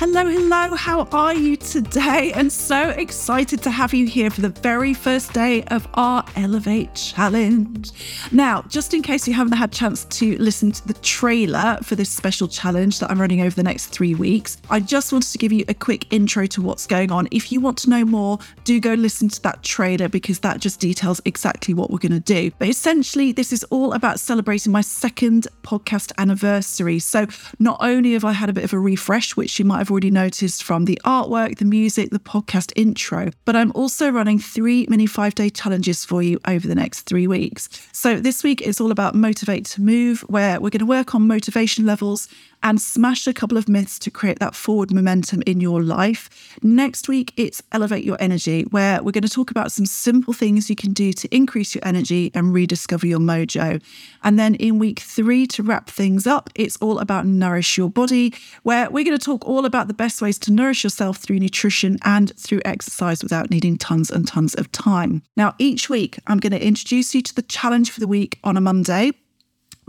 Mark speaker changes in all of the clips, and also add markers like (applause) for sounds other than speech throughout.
Speaker 1: Hello, hello. How are you today? And so excited to have you here for the very first day of our Elevate Challenge. Now, just in case you haven't had a chance to listen to the trailer for this special challenge that I'm running over the next three weeks, I just wanted to give you a quick intro to what's going on. If you want to know more, do go listen to that trailer because that just details exactly what we're going to do. But essentially, this is all about celebrating my second podcast anniversary. So not only have I had a bit of a refresh, which you might have already noticed from the artwork, the music, the podcast intro. But I'm also running three mini five day challenges for you over the next three weeks. So this week is all about Motivate to Move, where we're going to work on motivation levels and smash a couple of myths to create that forward momentum in your life. Next week, it's Elevate Your Energy, where we're going to talk about some simple things you can do to increase your energy and rediscover your mojo. And then in week three, to wrap things up, it's all about Nourish Your Body, where we're going to talk all about the best ways to nourish yourself through nutrition and through exercise without needing tons and tons of time. Now, each week, I'm going to introduce you to the challenge for the week on a Monday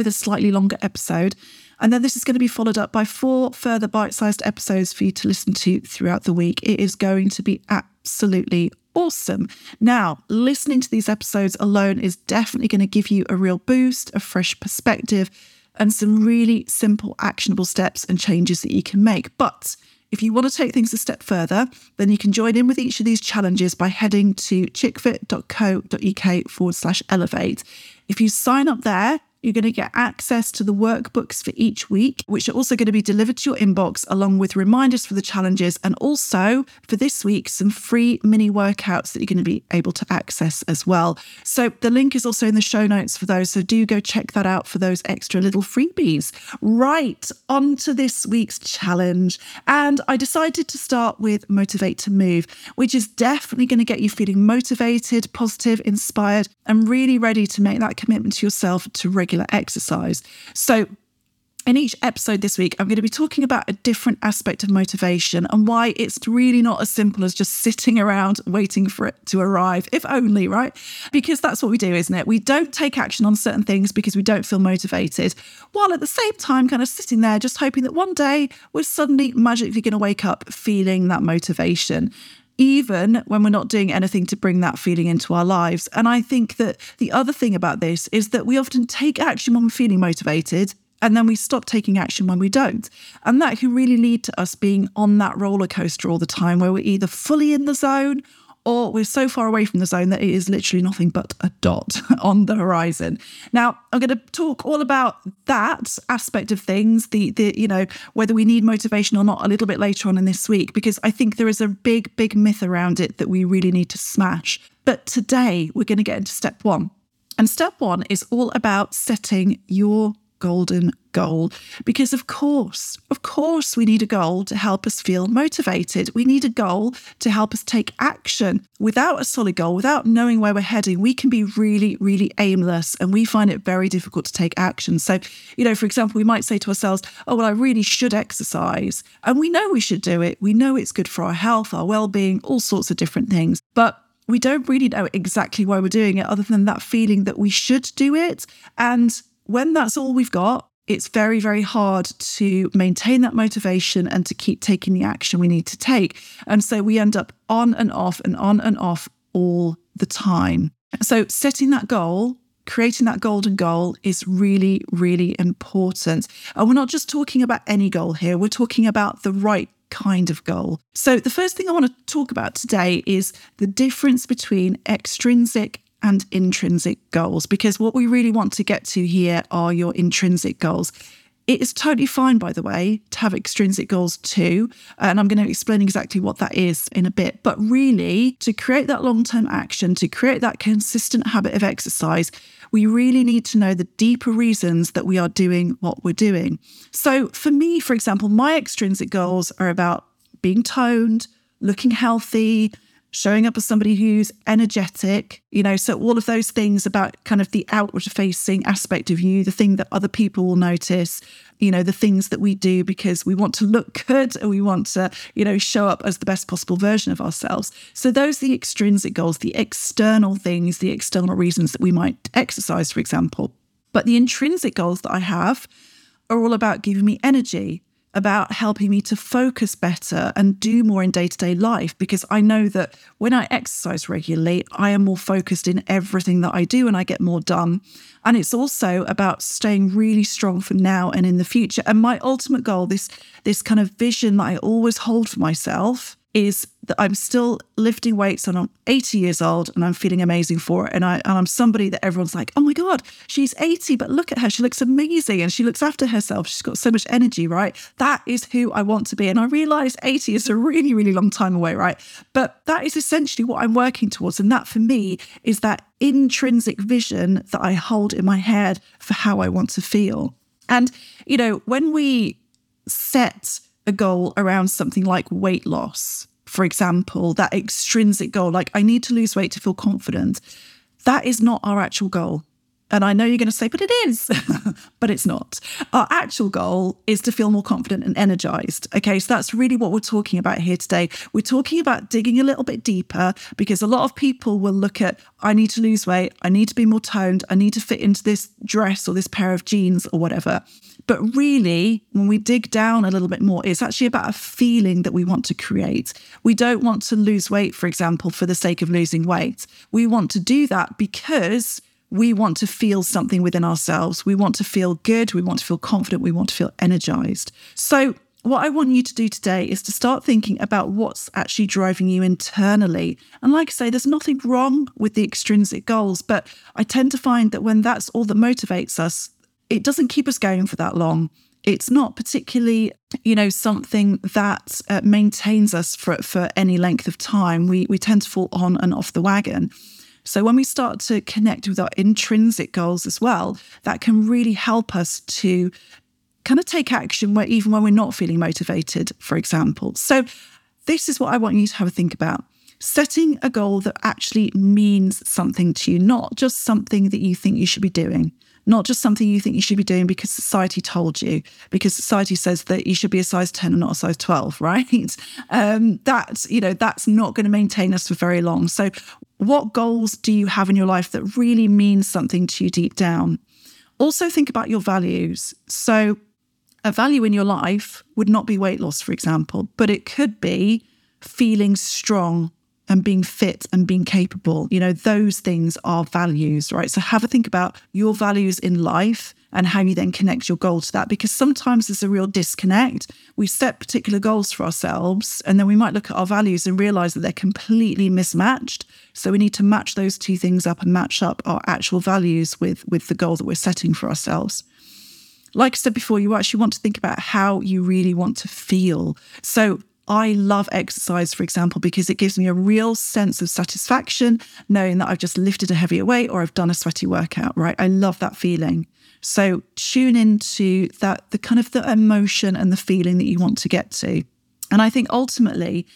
Speaker 1: with a slightly longer episode. And then this is going to be followed up by four further bite sized episodes for you to listen to throughout the week. It is going to be absolutely awesome. Now, listening to these episodes alone is definitely going to give you a real boost, a fresh perspective, and some really simple, actionable steps and changes that you can make. But if you want to take things a step further, then you can join in with each of these challenges by heading to chickfit.co.uk forward slash elevate. If you sign up there, you're going to get access to the workbooks for each week, which are also going to be delivered to your inbox, along with reminders for the challenges. And also for this week, some free mini workouts that you're going to be able to access as well. So the link is also in the show notes for those. So do go check that out for those extra little freebies. Right, on to this week's challenge. And I decided to start with Motivate to Move, which is definitely going to get you feeling motivated, positive, inspired, and really ready to make that commitment to yourself to exercise. So, in each episode this week, I'm going to be talking about a different aspect of motivation and why it's really not as simple as just sitting around waiting for it to arrive, if only, right? Because that's what we do, isn't it? We don't take action on certain things because we don't feel motivated, while at the same time, kind of sitting there just hoping that one day we're suddenly magically going to wake up feeling that motivation even when we're not doing anything to bring that feeling into our lives. And I think that the other thing about this is that we often take action when we're feeling motivated and then we stop taking action when we don't. And that can really lead to us being on that roller coaster all the time where we're either fully in the zone or we're so far away from the zone that it is literally nothing but a dot (laughs) on the horizon. Now, I'm going to talk all about that aspect of things, the the you know, whether we need motivation or not a little bit later on in this week because I think there is a big big myth around it that we really need to smash. But today we're going to get into step 1. And step 1 is all about setting your golden goal. Because, of course, of course, we need a goal to help us feel motivated. We need a goal to help us take action. Without a solid goal, without knowing where we're heading, we can be really, really aimless and we find it very difficult to take action. So, you know, for example, we might say to ourselves, oh, well, I really should exercise. And we know we should do it. We know it's good for our health, our well being, all sorts of different things. But we don't really know exactly why we're doing it, other than that feeling that we should do it. And when that's all we've got, it's very, very hard to maintain that motivation and to keep taking the action we need to take. And so we end up on and off and on and off all the time. So setting that goal, creating that golden goal is really, really important. And we're not just talking about any goal here, we're talking about the right kind of goal. So, the first thing I want to talk about today is the difference between extrinsic and intrinsic goals, because what we really want to get to here are your intrinsic goals. It is totally fine, by the way, to have extrinsic goals too. And I'm going to explain exactly what that is in a bit. But really, to create that long term action, to create that consistent habit of exercise, we really need to know the deeper reasons that we are doing what we're doing. So, for me, for example, my extrinsic goals are about being toned, looking healthy, showing up as somebody who's energetic, you know, so all of those things about kind of the outward facing aspect of you, the thing that other people will notice, you know, the things that we do because we want to look (laughs) good and we want to, you know, show up as the best possible version of ourselves. So those are the extrinsic goals, the external things, the external reasons that we might exercise, for example. But the intrinsic goals that I have are all about giving me energy about helping me to focus better and do more in day to day life because I know that when I exercise regularly, I am more focused in everything that I do and I get more done. And it's also about staying really strong for now and in the future. And my ultimate goal, this, this kind of vision that I always hold for myself, is that I'm still lifting weights and I'm 80 years old and I'm feeling amazing for it. And I and I'm somebody that everyone's like, oh my God, she's 80, but look at her. She looks amazing and she looks after herself. She's got so much energy, right? That is who I want to be. And I realize 80 is a really, really long time away, right? But that is essentially what I'm working towards. And that for me is that intrinsic vision that I hold in my head for how I want to feel. And, you know, when we set a goal around something like weight loss, for example, that extrinsic goal, like I need to lose weight to feel confident, that is not our actual goal. And I know you're going to say, but it is, (laughs) but it's not. Our actual goal is to feel more confident and energized. Okay, so that's really what we're talking about here today. We're talking about digging a little bit deeper because a lot of people will look at, I need to lose weight, I need to be more toned, I need to fit into this dress or this pair of jeans or whatever. But really, when we dig down a little bit more, it's actually about a feeling that we want to create. We don't want to lose weight, for example, for the sake of losing weight. We want to do that because we want to feel something within ourselves. We want to feel good. We want to feel confident. We want to feel energized. So, what I want you to do today is to start thinking about what's actually driving you internally. And like I say, there's nothing wrong with the extrinsic goals, but I tend to find that when that's all that motivates us, it doesn't keep us going for that long. It's not particularly, you know, something that uh, maintains us for, for any length of time. We, we tend to fall on and off the wagon. So when we start to connect with our intrinsic goals as well, that can really help us to kind of take action where even when we're not feeling motivated, for example. So this is what I want you to have a think about. Setting a goal that actually means something to you, not just something that you think you should be doing not just something you think you should be doing because society told you, because society says that you should be a size 10 and not a size 12, (laughs) right? Um, that's, you know, that's not going to maintain us for very long. So, what goals do you have in your life that really mean something to you deep down? Also, think about your values. So, a value in your life would not be weight loss, for example, but it could be feeling strong and being fit and being capable. You know, those things are values, right? So have a think about your values in life and how you then connect your goal to that. Because sometimes there's a real disconnect. We set particular goals for ourselves, and then we might look at our values and realize that they're completely mismatched. So we need to match those two things up and match up our actual values with, with the goal that we're setting for ourselves like I said before, you actually want to think about how you really want to feel. So, I love exercise, for example, because it gives me a real sense of satisfaction knowing that I've just lifted a heavier weight or I've done a sweaty workout, right? I love that feeling. So tune into that, the kind of the emotion and the feeling that you want to get to. And I think ultimately,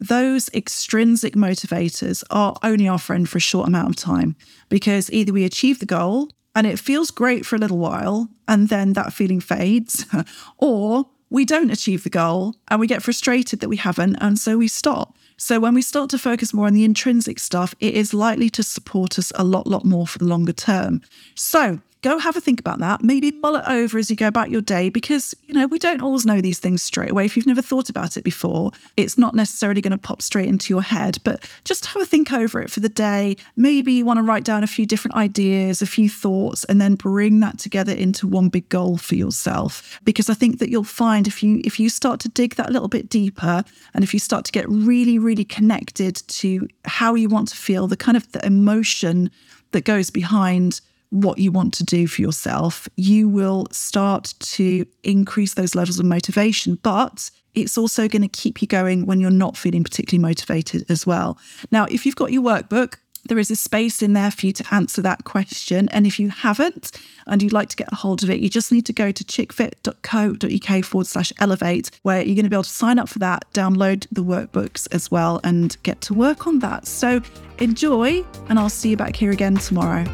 Speaker 1: those extrinsic motivators are only our friend for a short amount of time because either we achieve the goal and it feels great for a little while and then that feeling fades, (laughs) or we don't achieve the goal and we get frustrated that we haven't, and so we stop. So when we start to focus more on the intrinsic stuff, it is likely to support us a lot, lot more for the longer term. So go have a think about that. Maybe mull it over as you go about your day because, you know, we don't always know these things straight away. If you've never thought about it before, it's not necessarily going to pop straight into your head, but just have a think over it for the day. Maybe you want to write down a few different ideas, a few thoughts, and then bring that together into one big goal for yourself. Because I think that you'll find if you if you start to dig that a little bit deeper and if you start to get really, really connected to how you want to feel, the kind of the emotion that goes behind what you want to do for yourself, you will start to increase those levels of motivation. But it's also going to keep you going when you're not feeling particularly motivated as well. Now, if you've got your workbook, there is a space in there for you to answer that question. And if you haven't and you'd like to get a hold of it, you just need to go to chickfit.co.uk forward slash elevate, where you're going to be able to sign up for that, download the workbooks as well, and get to work on that. So enjoy, and I'll see you back here again tomorrow.